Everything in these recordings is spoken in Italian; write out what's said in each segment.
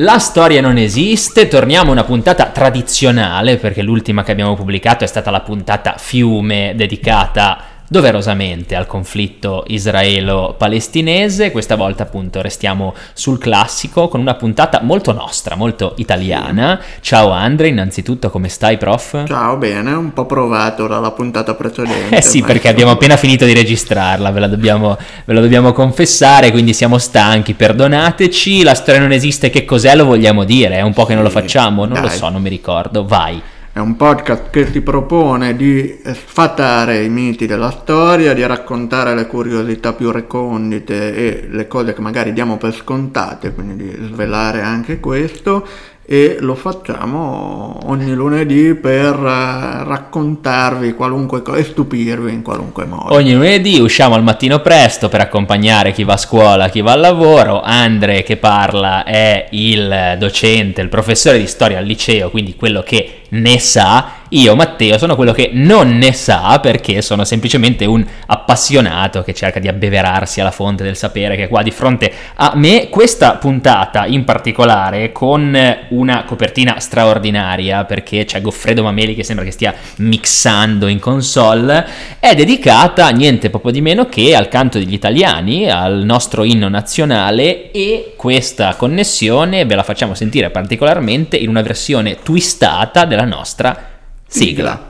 La storia non esiste, torniamo a una puntata tradizionale perché l'ultima che abbiamo pubblicato è stata la puntata Fiume dedicata doverosamente al conflitto israelo-palestinese. Questa volta appunto restiamo sul classico con una puntata molto nostra, molto italiana. Ciao Andre, innanzitutto come stai prof? Ciao, bene, un po' provato dalla puntata precedente. Eh sì, perché abbiamo appena finito di registrarla, ve la, dobbiamo, ve la dobbiamo confessare, quindi siamo stanchi, perdonateci. La storia non esiste, che cos'è lo vogliamo dire? È un po' che non lo facciamo, non Dai. lo so, non mi ricordo. Vai. È un podcast che ti propone di sfatare i miti della storia, di raccontare le curiosità più recondite e le cose che magari diamo per scontate, quindi di svelare anche questo e lo facciamo ogni lunedì per eh, raccontarvi qualunque cosa e stupirvi in qualunque modo. Ogni lunedì usciamo al mattino presto per accompagnare chi va a scuola, chi va al lavoro. Andre che parla è il docente, il professore di storia al liceo, quindi quello che ne sa, io Matteo sono quello che non ne sa perché sono semplicemente un appassionato che cerca di abbeverarsi alla fonte del sapere che è qua di fronte a me. Questa puntata in particolare con una copertina straordinaria perché c'è Goffredo Mameli che sembra che stia mixando in console, è dedicata niente poco di meno che al canto degli italiani, al nostro inno nazionale e questa connessione ve la facciamo sentire particolarmente in una versione twistata della nostra sigla.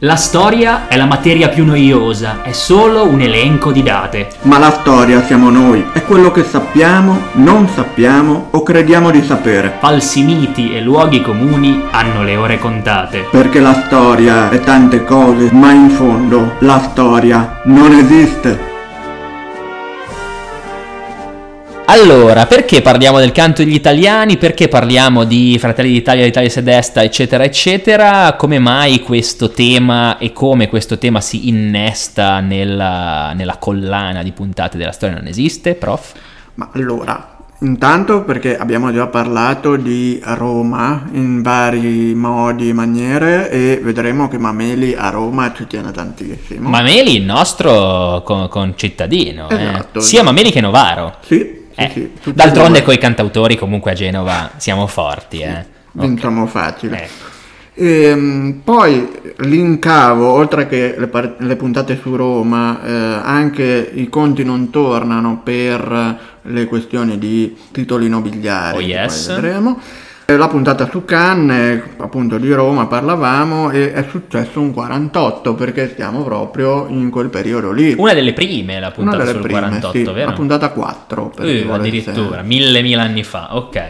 La storia è la materia più noiosa, è solo un elenco di date. Ma la storia siamo noi, è quello che sappiamo, non sappiamo o crediamo di sapere. Falsi miti e luoghi comuni hanno le ore contate. Perché la storia è tante cose, ma in fondo la storia non esiste. Allora, perché parliamo del canto degli italiani? Perché parliamo di Fratelli d'Italia, l'Italia sedesta, eccetera, eccetera? Come mai questo tema e come questo tema si innesta nella, nella collana di puntate della storia non esiste, prof? Ma allora, Intanto perché abbiamo già parlato di Roma in vari modi e maniere e vedremo che Mameli a Roma ci tiene tantissimo. Mameli il nostro con, con cittadino, eh. esatto, eh. sia Mameli che Novaro. Sì, eh, sì, d'altronde coi cantautori comunque a Genova siamo forti, eh. Vinciamo okay. facile. Ecco. E, ehm, poi l'incavo, oltre che le, par- le puntate su Roma, eh, anche i conti non tornano per le questioni di titoli nobiliari. Oh yes. vedremo. La puntata su Cannes, appunto di Roma parlavamo e è successo un 48 perché stiamo proprio in quel periodo lì. Una delle prime la puntata sul prime, 48, sì, vero? La puntata 4. Per uh, addirittura, mille mille anni fa, ok.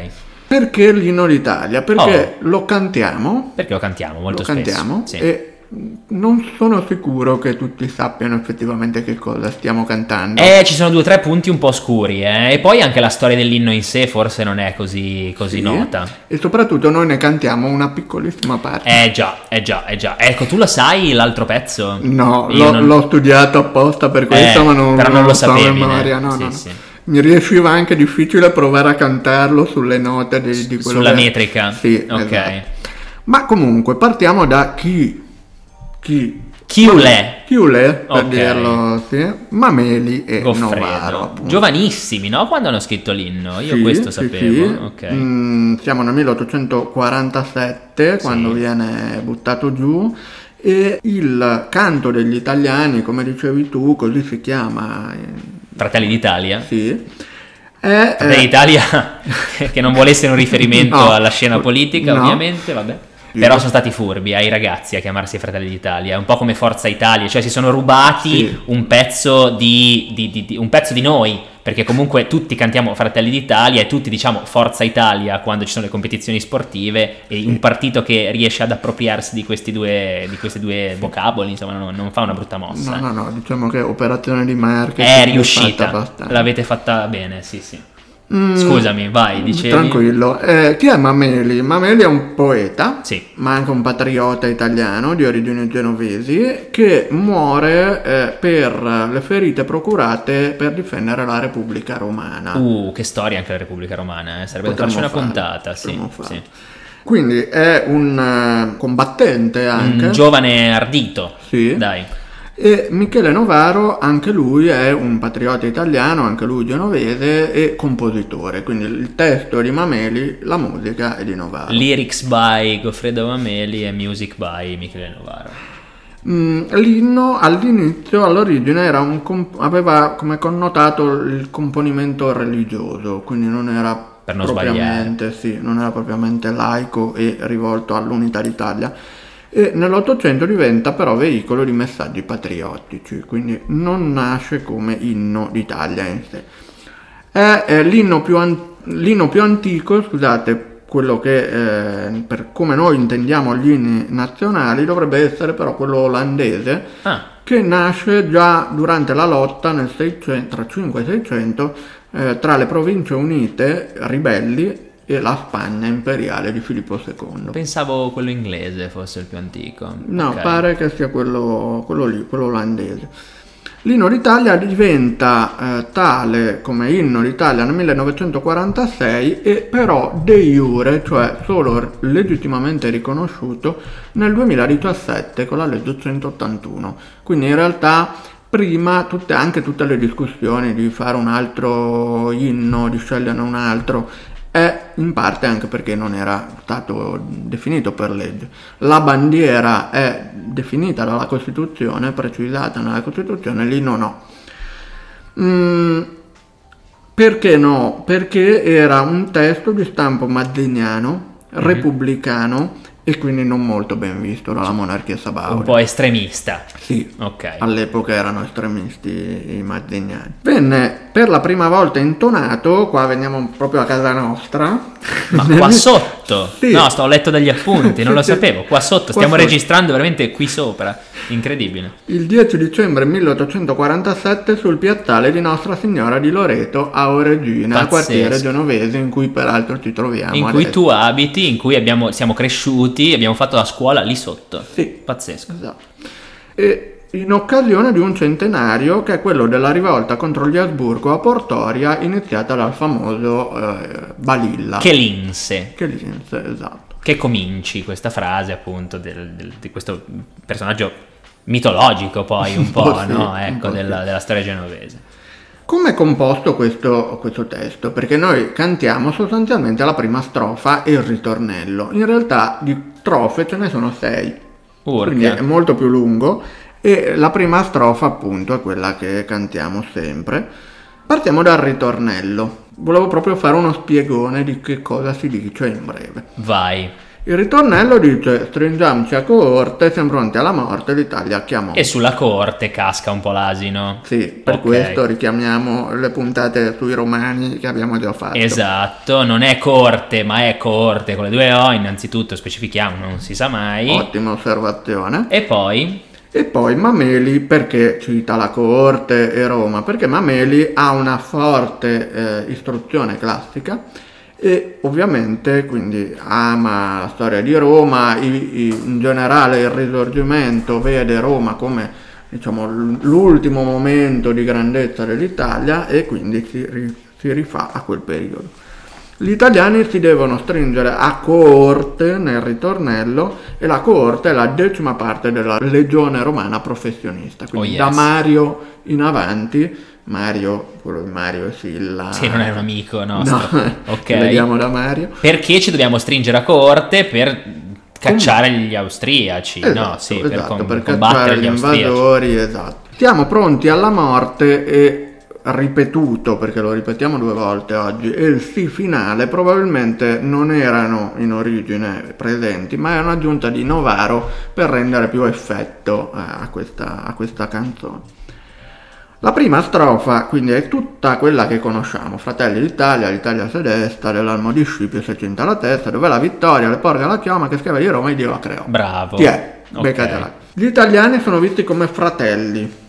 Perché l'inno d'Italia? Perché oh. lo cantiamo. Perché lo cantiamo molto lo spesso. cantiamo sì. e non sono sicuro che tutti sappiano effettivamente che cosa stiamo cantando. Eh, ci sono due o tre punti un po' scuri, eh? E poi anche la storia dell'inno in sé forse non è così, così sì. nota. E soprattutto noi ne cantiamo una piccolissima parte. Eh già, eh già, eh già. Ecco, tu lo sai l'altro pezzo? No, l'ho, non... l'ho, studiato apposta per questo, eh, ma non, però non lo, lo sapevi. So memoria. No, sì, no, sì. Mi riusciva anche difficile provare a cantarlo sulle note di, di quello Sulla che... metrica? Sì, ok. Esatto. Ma comunque partiamo da chi chi? Chiule. Chiule, per okay. dirlo, sì. Mameli e Goffredo. Novaro. Appunto. Giovanissimi, no? Quando hanno scritto l'inno? Io sì, questo sì, sapevo. Sì. Okay. Mm, siamo nel 1847, quando viene buttato giù. E il canto degli italiani, come dicevi tu, così si chiama. Fratelli d'Italia? Sì. È, Fratelli eh, d'Italia, che non volesse un riferimento no, alla scena politica, no. ovviamente, vabbè. Però sono stati furbi ai ragazzi a chiamarsi Fratelli d'Italia, un po' come Forza Italia, cioè si sono rubati sì. un, pezzo di, di, di, di, un pezzo di noi, perché comunque tutti cantiamo Fratelli d'Italia e tutti diciamo Forza Italia quando ci sono le competizioni sportive e un partito che riesce ad appropriarsi di questi due, questi due vocaboli, insomma non, non, fa una brutta mossa. No, no, no, diciamo che operazione di marketing è riuscita, fatta l'avete fatta bene, sì sì. Mm, Scusami, vai, dicevi. Tranquillo. Eh, chi è Mameli? Mameli è un poeta, sì. ma anche un patriota italiano di origini genovesi che muore eh, per le ferite procurate per difendere la Repubblica Romana. Uh, che storia anche la Repubblica Romana, eh? sarebbe da farci una puntata, sì. sì. Quindi è un eh, combattente anche. Un giovane ardito. Sì. Dai. E Michele Novaro, anche lui è un patriota italiano, anche lui genovese e compositore, quindi il testo è di Mameli, la musica è di Novaro. Lyrics by Goffredo Mameli e music by Michele Novaro. Mm, l'inno all'inizio, all'origine, era un comp- aveva come connotato il componimento religioso, quindi non era Per non propriamente, sì, non era propriamente laico e rivolto all'unità d'Italia. E nell'Ottocento diventa però veicolo di messaggi patriottici, quindi non nasce come inno d'Italia in sé. È, è l'inno, più an- l'inno più antico, scusate, quello che eh, per come noi intendiamo gli inni nazionali dovrebbe essere però quello olandese Ah, che nasce già durante la lotta nel 600, tra 5 e 600 eh, tra le province unite ribelli e la Spagna imperiale di Filippo II. pensavo quello inglese fosse il più antico. No, Ok. pare che sia quello, quello lì, quello olandese. L'inno d'Italia diventa eh, tale come inno d'Italia nel 1946 e però de jure, cioè solo legittimamente riconosciuto, nel 2017 con la legge 181. Quindi in realtà prima tutte, anche tutte le discussioni di fare un altro inno, di sceglierne un altro, in parte anche perché non era stato definito per legge. La bandiera è definita dalla Costituzione, precisata nella Costituzione, l'inno no. Mm, perché no? Perché era un testo di stampo mazziniano, repubblicano e quindi non molto ben visto dalla monarchia Un sabauda. po' estremista. Sì, Ok. all'epoca erano estremisti i mazziniani. Venne per la prima volta intonato, qua veniamo proprio a casa nostra. Ma qua sotto? Sì. No, sto ho letto dagli appunti, non lo sì. sapevo. Qua sotto, Qua stiamo sotto. registrando veramente qui sopra. Incredibile. Il 10 dicembre 1847 sul piazzale di Nostra Signora di Loreto a Oregina, quartiere genovese in cui peraltro ci troviamo in cui adesso. tu abiti, in cui abbiamo- siamo cresciuti, abbiamo fatto la scuola lì sotto. Sì, Pazzesco. esatto. E in occasione di un centenario che è quello della rivolta contro gli Asburgo a Portoria iniziata dal famoso eh, Balilla. Che linse. Che linse, esatto. Che cominci questa frase appunto del- del- di questo personaggio mitologico poi un po', po' no? Ecco, po' sì. della, della storia genovese. Come è composto questo, questo testo? Perché noi cantiamo sostanzialmente la prima strofa e il ritornello. In realtà di strofe ce ne sono sei, quindi è Urca. molto più lungo e la prima strofa appunto è quella che cantiamo sempre. Partiamo dal ritornello. Volevo proprio fare uno spiegone di che cosa si dice in breve. Vai. Il ritornello dice stringiamoci a coorte, siamo pronti alla morte, l'Italia chiamò. E sulla corte casca un po' l'asino. Sì, per Ok. questo richiamiamo le puntate sui romani che abbiamo già fatto. Esatto, non è corte, ma è coorte con le due O, innanzitutto specifichiamo, non si sa mai. Ottima osservazione. E poi E poi Mameli, perché cita la coorte e Roma? Perché Mameli ha una forte eh, istruzione classica e ovviamente quindi ama la storia di Roma, i- i- in generale il risorgimento vede Roma come diciamo, l'ultimo momento di grandezza dell'Italia e quindi si, si rifà a quel periodo. Gli italiani si devono stringere a coorte nel ritornello e la coorte è la decima parte della legione romana professionista. Quindi Oh, yes. da Mario in avanti, Mario, quello di Mario e Silla. sì, non è un amico nostro. No, ok. vediamo da Mario. Perché ci dobbiamo stringere a corte per cacciare gli austriaci, no? Esatto, Sì, per, esatto, com- per combattere gli gli austriaci. invasori, esatto. Siamo pronti alla morte e ripetuto, perché lo ripetiamo due volte oggi, e il sì finale probabilmente non erano in origine presenti, ma è un'aggiunta di Novaro per rendere più effetto eh, a questa, a questa canzone. La prima strofa quindi è tutta quella che conosciamo, Fratelli d'Italia, l'Italia sedesta, dell'almo di Scipio si cinta la testa, dove la vittoria, le porga la chioma, che schiava di Roma e Dio la creò. Bravo. Chi è? Ok. Beccatela. Gli italiani sono visti come fratelli.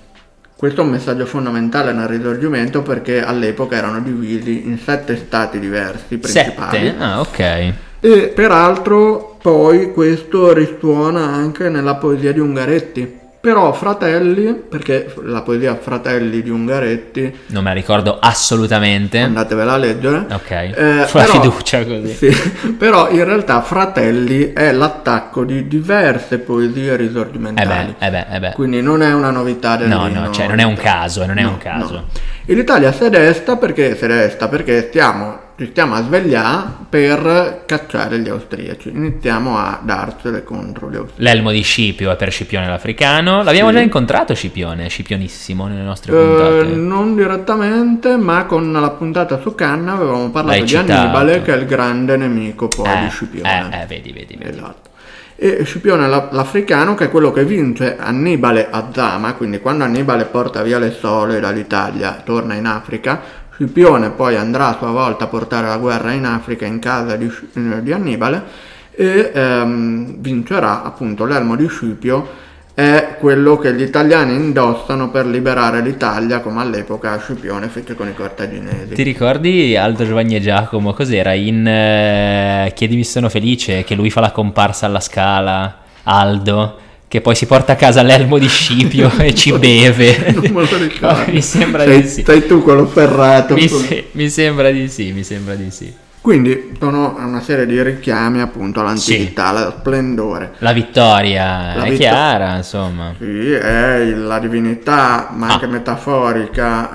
Questo è un messaggio fondamentale nel risorgimento perché all'epoca erano divisi in sette stati diversi principali. Sette? Ah, ok. E peraltro poi questo risuona anche nella poesia di Ungaretti, Però Fratelli, perché la poesia Fratelli di Ungaretti, Non me la ricordo assolutamente. andatevela a leggere, Ok, Eh, però- fiducia così. Sì, però in realtà Fratelli è l'attacco di diverse poesie Eh risorgimentali. beh, eh beh, eh beh. Quindi non è una novità del No, no, cioè non è un caso, eh, non è No, un caso. no. E l'Italia si desta perché si desta perché stiamo, ci stiamo a svegliare per cacciare gli austriaci. Iniziamo a darsele contro gli austriaci. L'elmo di Scipio è per Scipione l'africano. L'abbiamo Sì. già incontrato Scipione, Scipionissimo nelle nostre Eh, puntate. non direttamente, ma con la puntata su Canna avevamo parlato L'hai di citato. Annibale, che è il grande nemico poi Eh, di Scipione. eh, eh, vedi, vedi, vedi. Esatto. E Scipione la- l'africano che è quello che vince Annibale a Zama, quindi quando Annibale porta via le sole dall'Italia, torna in Africa, Scipione poi andrà a sua volta a portare la guerra in Africa in casa di, eh, di Annibale e ehm, vincerà appunto l'elmo di Scipio è quello che gli italiani indossano per liberare l'Italia come all'epoca Scipione fece con i cartaginesi. Ti ricordi Aldo Giovanni e Giacomo? Cos'era? In eh, Chiedimi sono felice, che lui fa la comparsa alla scala, Aldo, che poi si porta a casa l'elmo di Scipio e ci beve. Non me lo ricordo. mi sembra sei, di sì. sei tu quello ferrato. Mi, se- mi sembra di sì, mi sembra di sì. Quindi sono una serie di richiami appunto all'antichità, allo splendore. La vittoria La è vitto- chiara, insomma. Sì, è la divinità, ma anche Ah. metaforica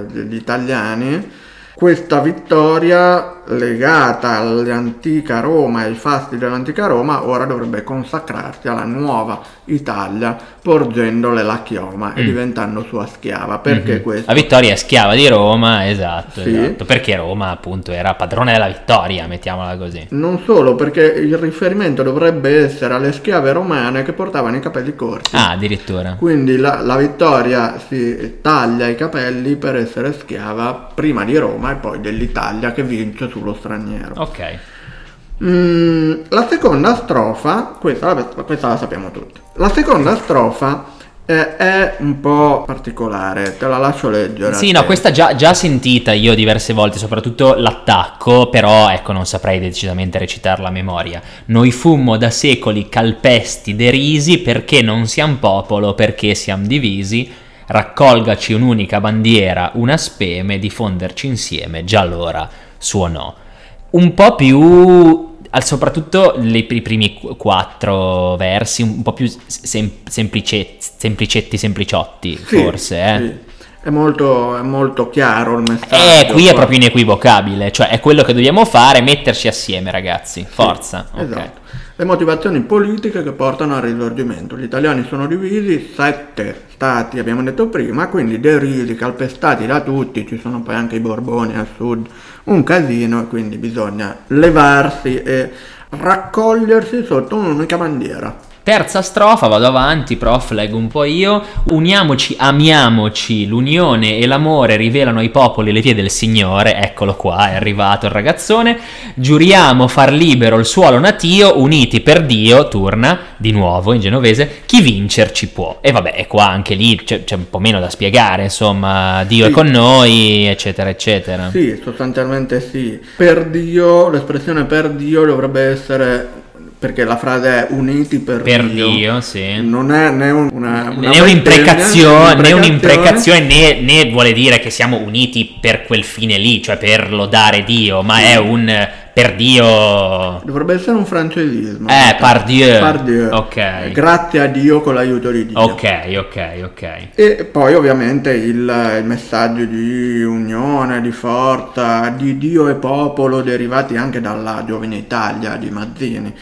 eh, degli italiani. Questa vittoria legata all'antica Roma, ai fasti dell'antica Roma, ora dovrebbe consacrarsi alla nuova Italia, porgendole la chioma e Mm. diventando sua schiava. Perché Mhm. questo? La vittoria è schiava di Roma, esatto, Sì. esatto. Perché Roma appunto era padrone della vittoria, mettiamola così. Non solo, perché il riferimento dovrebbe essere alle schiave romane che portavano i capelli corti. Ah, addirittura. Quindi la, la vittoria si taglia i capelli per essere schiava prima di Roma e poi dell'Italia che vince sullo straniero. Ok. Mm, la seconda strofa, questa, questa la sappiamo tutti. La seconda strofa eh, è un po' particolare, te la lascio leggere. Sì, no, questa già, già sentita io diverse volte, soprattutto l'attacco, però ecco non saprei decisamente recitarla a memoria. Noi fummo da secoli calpesti derisi perché non siamo popolo, perché siamo divisi. Raccolgaci un'unica bandiera, una speme, diffonderci insieme, già allora suonò. Un po' più, soprattutto le- i primi qu- quattro versi, un po' più sem- semplice- semplicetti, sempliciotti, Sì, forse, eh. sì. È molto, è molto chiaro il messaggio. Eh, qui è proprio inequivocabile, cioè è quello che dobbiamo fare, metterci assieme ragazzi, forza. ok. Esatto. Le motivazioni politiche che portano al risorgimento. Gli italiani sono divisi, sette stati abbiamo detto prima, quindi derisi, calpestati da tutti, ci sono poi anche i Borboni al sud, un casino e quindi bisogna levarsi e raccogliersi sotto un'unica bandiera. Terza strofa, vado avanti, prof, leggo un po' io. Uniamoci, amiamoci, l'unione e l'amore rivelano ai popoli le vie del Signore. Eccolo qua, è arrivato il ragazzone. Giuriamo far libero il suolo natio, uniti per Dio, turna di nuovo in genovese, chi vincerci può. E vabbè, e qua anche lì c'è, c'è un po' meno da spiegare, insomma, Dio Sì. è con noi, eccetera, eccetera. Sì, sostanzialmente sì. Per Dio, l'espressione per Dio dovrebbe essere, perché la frase è uniti per, Per Dio, sì. Non è né un- una, una né un'imprecazione, né un'imprecazione, né, né vuole dire che siamo uniti per quel fine lì, cioè per lodare Dio, ma è un per Dio. Dovrebbe essere un francesismo. Eh, par Dieu. Par Dieu. Ok. Grazie a Dio con l'aiuto di Dio. Ok, ok, ok. E poi ovviamente il, il messaggio di unione, di forza, di Dio e popolo derivati anche dalla giovane Italia di Mazzini.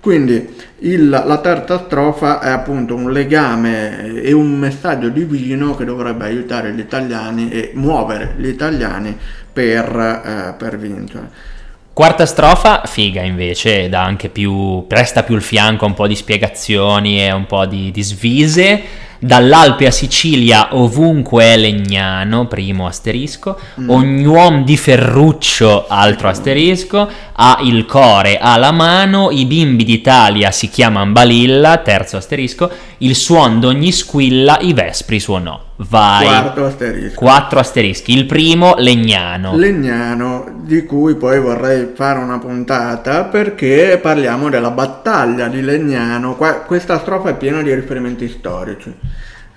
Quindi il- la terza strofa è appunto un legame e un messaggio divino che dovrebbe aiutare gli italiani e muovere gli italiani per, eh, per vincere. Quarta strofa, figa invece, dà anche più, presta più il fianco a un po' di spiegazioni e un po' di, di svise. Dall'Alpe a Sicilia ovunque è legnano, primo asterisco, mm. ogni uomo di Ferruccio, altro asterisco, ha il core, ha la mano, i bimbi d'Italia si chiamano Balilla, terzo asterisco, il suon d'ogni squilla i vespri suonò. Vai. Quarto asterisco. Quattro asterischi. Il primo, Legnano. Legnano, di cui poi vorrei fare una puntata perché parliamo della battaglia di Legnano. Qua, questa strofa è piena di riferimenti storici.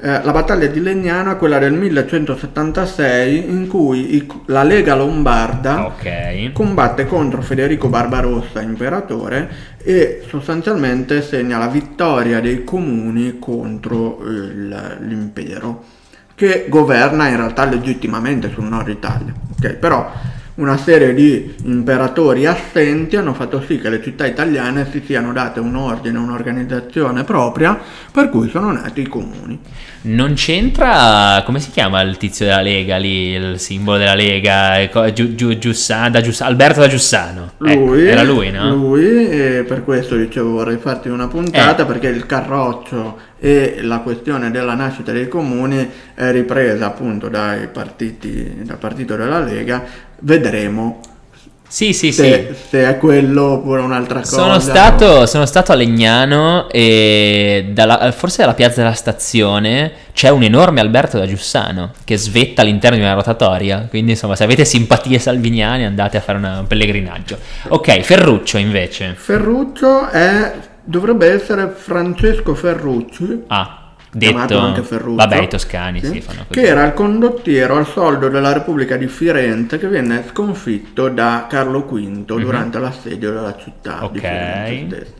Eh, la battaglia di Legnano è quella del 1176 in cui i, la Lega Lombarda okay. combatte contro Federico Barbarossa, imperatore, e sostanzialmente segna la vittoria dei comuni contro il, l'impero che governa in realtà legittimamente sul nord Italia. Okay? Però una serie di imperatori assenti hanno fatto sì che le città italiane si siano date un ordine, un'organizzazione propria, per cui sono nati i comuni. Non c'entra, come si chiama il tizio della Lega lì, il simbolo della Lega, Giu, Giu, Giussano, da Giussano, Alberto da Giussano. Ecco, lui, ecco, era lui, no? Lui, e per questo dicevo vorrei farti una puntata, eh. perché il carroccio e la questione della nascita dei comuni è ripresa appunto dai partiti, dal partito della Lega, vedremo sì, sì, se, sì. Se è quello oppure un'altra cosa. Sono stato, sono stato a Legnano e dalla, forse alla piazza della stazione c'è un enorme Alberto da Giussano che svetta all'interno di una rotatoria. Quindi, insomma, se avete simpatie salviniane andate a fare una, un pellegrinaggio. Ok, Ferruccio invece. Ferruccio è dovrebbe essere Francesco Ferrucci. Ah. Detto anche Ferruccio, vabbè, i toscani sì, sì, fanno così. che era il condottiero al soldo della Repubblica di Firenze che venne sconfitto da Carlo V mm-hmm. durante l'assedio della città okay. di Firenze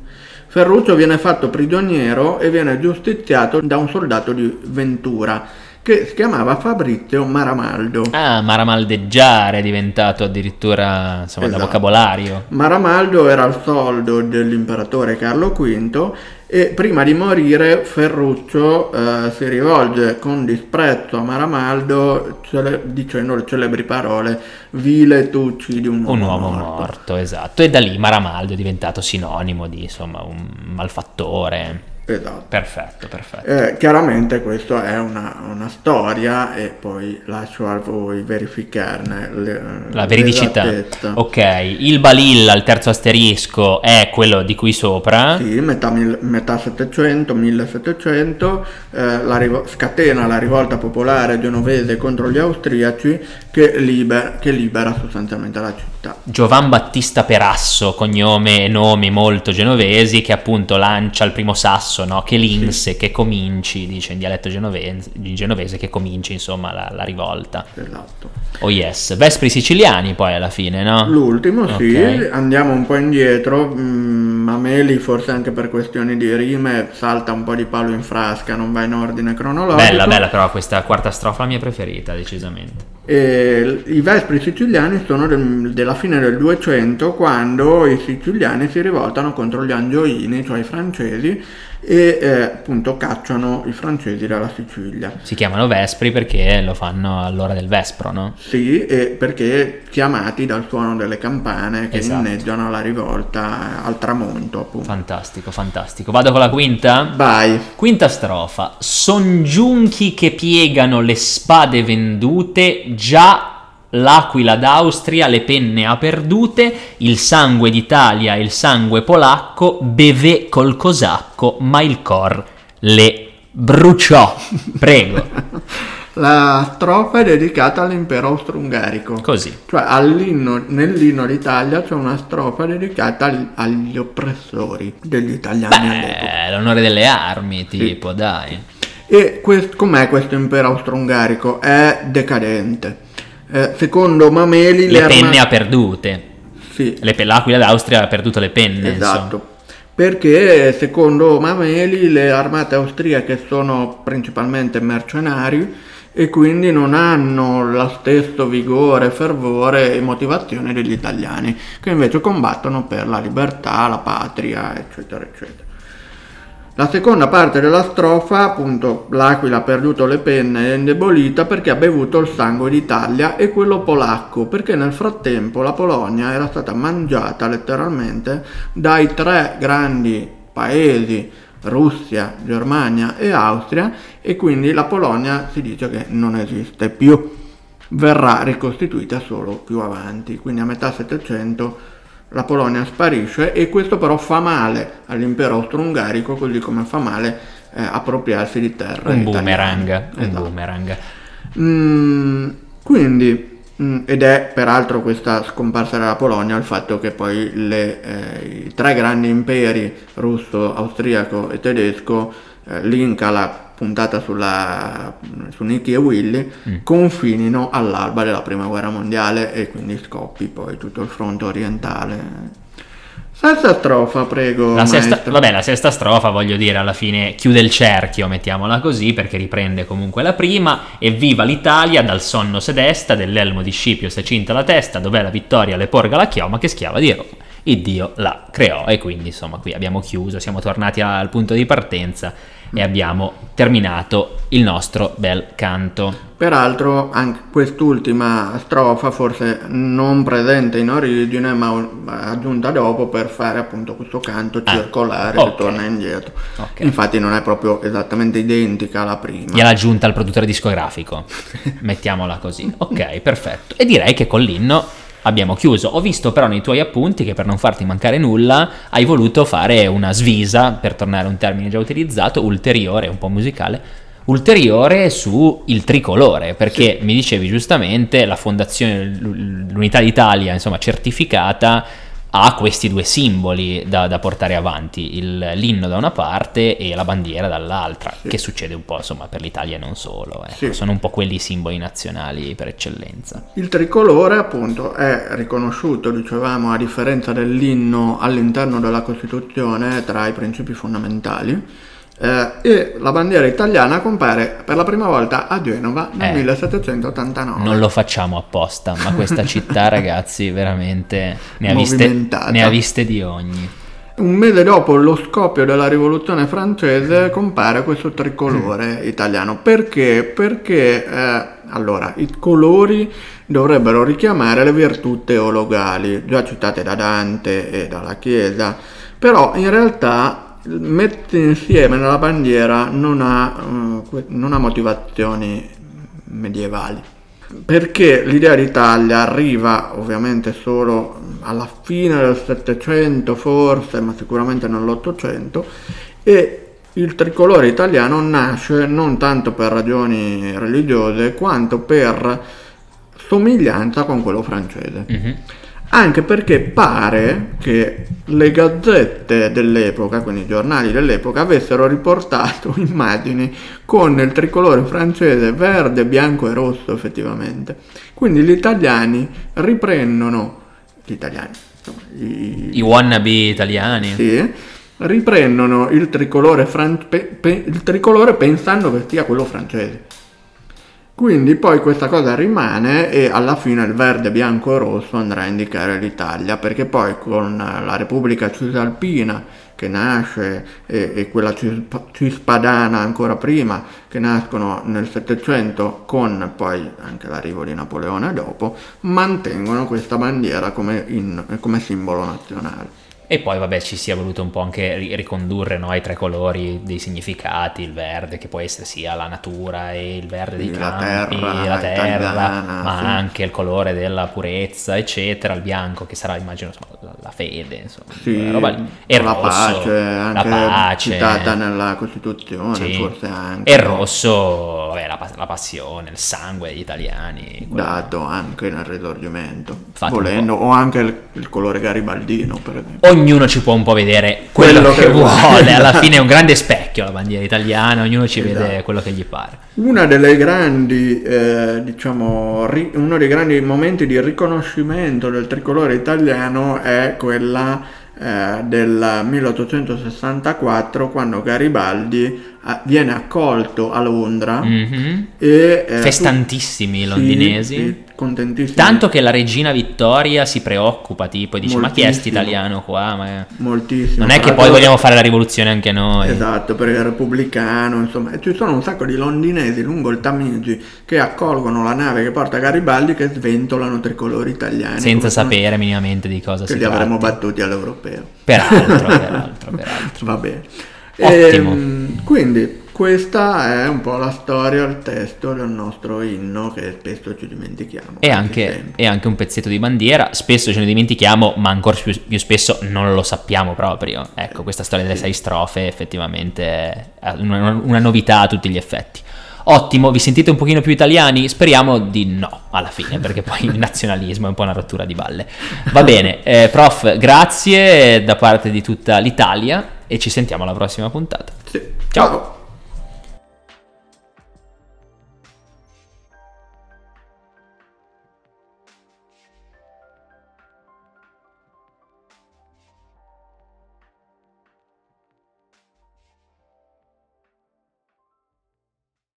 Ferruccio viene fatto prigioniero e viene giustiziato da un soldato di Ventura che si chiamava Fabrizio Maramaldo. Ah, maramaldeggiare è diventato addirittura insomma, esatto. da vocabolario. Maramaldo era al soldo dell'imperatore Carlo V e prima di morire Ferruccio eh, si rivolge con disprezzo a Maramaldo cele- dicendo le celebri parole vile tu uccidi un uomo, un uomo morto. morto. esatto e da lì Maramaldo è diventato sinonimo di insomma un malfattore Esatto. Perfetto, perfetto. Eh, chiaramente questa è una, una, storia e poi lascio a voi verificarne le, la veridicità. Ok, il Balilla, il terzo asterisco, è quello di qui sopra. Sì, metà, metà 700, 1700, eh, la rivo- scatena la rivolta popolare genovese contro gli austriaci che, liber- che libera sostanzialmente la città. Giovan Battista Perasso, cognome e nomi molto genovesi, che appunto lancia il primo sasso, no? che l'inse, sì. che cominci, dice in dialetto genovese, in genovese che cominci insomma la, la, rivolta. Esatto. Oh yes, Vespri siciliani poi alla fine, no? L'ultimo sì, okay. andiamo un po' indietro, mm, Mameli forse anche per questioni di rime salta un po' di palo in frasca, non va in ordine cronologico. Bella, bella però questa quarta strofa la mia preferita decisamente. E I Vespri siciliani sono del, della fine del 200 quando i siciliani si rivoltano contro gli angioini, cioè i francesi, e eh, appunto cacciano i francesi dalla Sicilia. Si chiamano Vespri perché lo fanno all'ora del Vespro, no? Sì, e perché chiamati dal suono delle campane che esatto. inneggiano la rivolta al tramonto. Appunto. Fantastico, fantastico. Vado con la quinta? Vai. Quinta strofa. Son giunchi che piegano le spade vendute già L'aquila d'Austria le penne ha perdute, il sangue d'Italia e il sangue polacco beve col cosacco, ma il cor le bruciò. Prego. La strofa è dedicata all'impero austro-ungarico. Così. Cioè nell'inno d'Italia c'è una strofa dedicata agli, agli oppressori degli italiani. Beh, l'onore delle armi, tipo, sì. dai. E quest, com'è questo impero austro-ungarico? È decadente eh, secondo Mameli le, le penne arma... ha perdute. Sì. Le, l'Aquila d'Austria ha perduto le penne. Esatto. Insomma. Perché secondo Mameli le armate austriache sono principalmente mercenari e quindi non hanno lo stesso vigore, fervore e motivazione degli italiani, che invece combattono per la libertà, la patria, eccetera, eccetera. La seconda parte della strofa, appunto, l'aquila ha perduto le penne e è indebolita perché ha bevuto il sangue d'Italia e quello polacco, perché nel frattempo la Polonia era stata mangiata letteralmente dai tre grandi paesi Russia, Germania e Austria e quindi la Polonia si dice che non esiste più, verrà ricostituita solo più avanti, quindi a metà Settecento la Polonia sparisce e questo però fa male all'impero austro-ungarico così come fa male eh, appropriarsi di terra. Un boomerang, un esatto. boomerang. Mm, quindi, mm, ed è peraltro questa scomparsa della Polonia il fatto che poi le, eh, i tre grandi imperi russo, austriaco e tedesco, eh, l'Inca, la puntata sulla, su Nicky e Willy, mm. confinino all'alba della prima guerra mondiale e quindi scoppi poi tutto il fronte orientale Sesta strofa, prego. La sesta, vabbè, la sesta strofa, voglio dire, alla fine chiude il cerchio, mettiamola così, perché riprende comunque la prima. Evviva l'Italia, dal sonno sedesta, dell'elmo di Scipio si cinta la testa, dov'è la vittoria, le porga la chioma, che schiava di Roma. Il Dio la creò. E quindi, insomma, qui abbiamo chiuso, siamo tornati al punto di partenza e abbiamo terminato il nostro bel canto. Peraltro anche quest'ultima strofa forse non presente in origine ma aggiunta dopo per fare appunto questo canto ah, circolare okay. che torna indietro. Okay. Infatti non è proprio esattamente identica alla prima. Gliel'ha aggiunta il produttore discografico, mettiamola così. Ok, perfetto. E direi che con l'inno abbiamo chiuso. Ho visto però nei tuoi appunti che per non farti mancare nulla hai voluto fare una svisa, per tornare a un termine già utilizzato, ulteriore, un po' musicale, ulteriore su il tricolore, perché sì. mi dicevi giustamente la fondazione, l'unità d'Italia, insomma, certificata ha questi due simboli da, da portare avanti, il, l'inno da una parte e la bandiera dall'altra, sì. che succede un po' insomma per l'Italia e non solo, ecco. sì. sono un po' quelli simboli nazionali per eccellenza. Il tricolore appunto è riconosciuto, dicevamo, a differenza dell'inno all'interno della Costituzione tra i principi fondamentali eh, e la bandiera italiana compare per la prima volta a Genova nel eh, 1789. Non lo facciamo apposta, ma questa città ragazzi veramente ne ha, viste, ne ha viste di ogni. Un mese dopo lo scoppio della rivoluzione francese compare questo tricolore mm. italiano. Perché? Perché eh, allora i colori dovrebbero richiamare le virtù teologali, già citate da Dante e dalla Chiesa, però in realtà mette insieme nella bandiera non ha, uh, non ha motivazioni medievali perché l'idea d'Italia arriva ovviamente solo alla fine del Settecento forse, ma sicuramente nell'Ottocento e il tricolore italiano nasce non tanto per ragioni religiose quanto per somiglianza con quello francese. Mm-hmm anche perché pare che le gazzette dell'epoca, quindi i giornali dell'epoca, avessero riportato immagini con il tricolore francese verde, bianco e rosso effettivamente. Quindi gli italiani riprendono, gli italiani, i, I wannabe italiani, sì, riprendono il tricolore, fran- pe- pe- il tricolore pensando che sia quello francese. Quindi poi questa cosa rimane e alla fine il verde, bianco e rosso andrà a indicare l'Italia, perché poi con la Repubblica Cisalpina che nasce e, e quella cispadana ancora prima, che nascono nel Settecento con poi anche l'arrivo di Napoleone dopo, mantengono questa bandiera come, in, come simbolo nazionale. E poi vabbè ci sia voluto un po' anche ricondurre no, ai tre colori dei significati, il verde che può essere sia la natura e il verde dei la campi, terra, la terra, italiana, ma sì. anche il colore della purezza, eccetera, il bianco che sarà immagino insomma, la, la, fede, insomma, sì, roba E il la rosso, pace, anche la pace, citata nella Costituzione, sì. forse anche. E il rosso, vabbè, la, la, passione, il sangue degli italiani. Dato anche nel risorgimento, volendo, o anche il, il colore garibaldino per esempio ognuno ci può un po' vedere quello, quello che, che, vuole. Alla fine è un grande specchio la bandiera italiana, ognuno ci esatto. vede quello che gli pare. Una delle grandi, eh, diciamo, ri- uno dei grandi momenti di riconoscimento del tricolore italiano è quella eh, del 1864 quando Garibaldi viene accolto a Londra mm-hmm. e, eh, festantissimi i londinesi. sì, contentissimi. Tanto che la regina Vittoria si preoccupa tipo dice Moltissimo. ma chi è sti italiano qua? Ma Moltissimo. non è che poi vogliamo fare la rivoluzione anche noi. Esatto perché è repubblicano insomma e ci sono un sacco di londinesi lungo il Tamigi che accolgono la nave che porta Garibaldi che sventolano tricolori italiani. Senza sapere minimamente di cosa si tratta che li avremmo battuti all'europeo. Peraltro peraltro peraltro. Va bene Ottimo. E, quindi questa è un po' la storia, il testo del nostro inno che spesso ci dimentichiamo. E anche, e anche, un pezzetto di bandiera, spesso ce ne dimentichiamo, ma ancora più, più spesso non lo sappiamo proprio. Ecco, questa storia delle sei strofe effettivamente è una, una novità a tutti gli effetti. Ottimo, vi sentite un pochino più italiani? Speriamo di no, alla fine, perché poi il nazionalismo è un po' una rottura di balle. Va bene, eh, prof, grazie da parte di tutta l'Italia e ci sentiamo alla prossima puntata. Sì. Ciao. Ciao.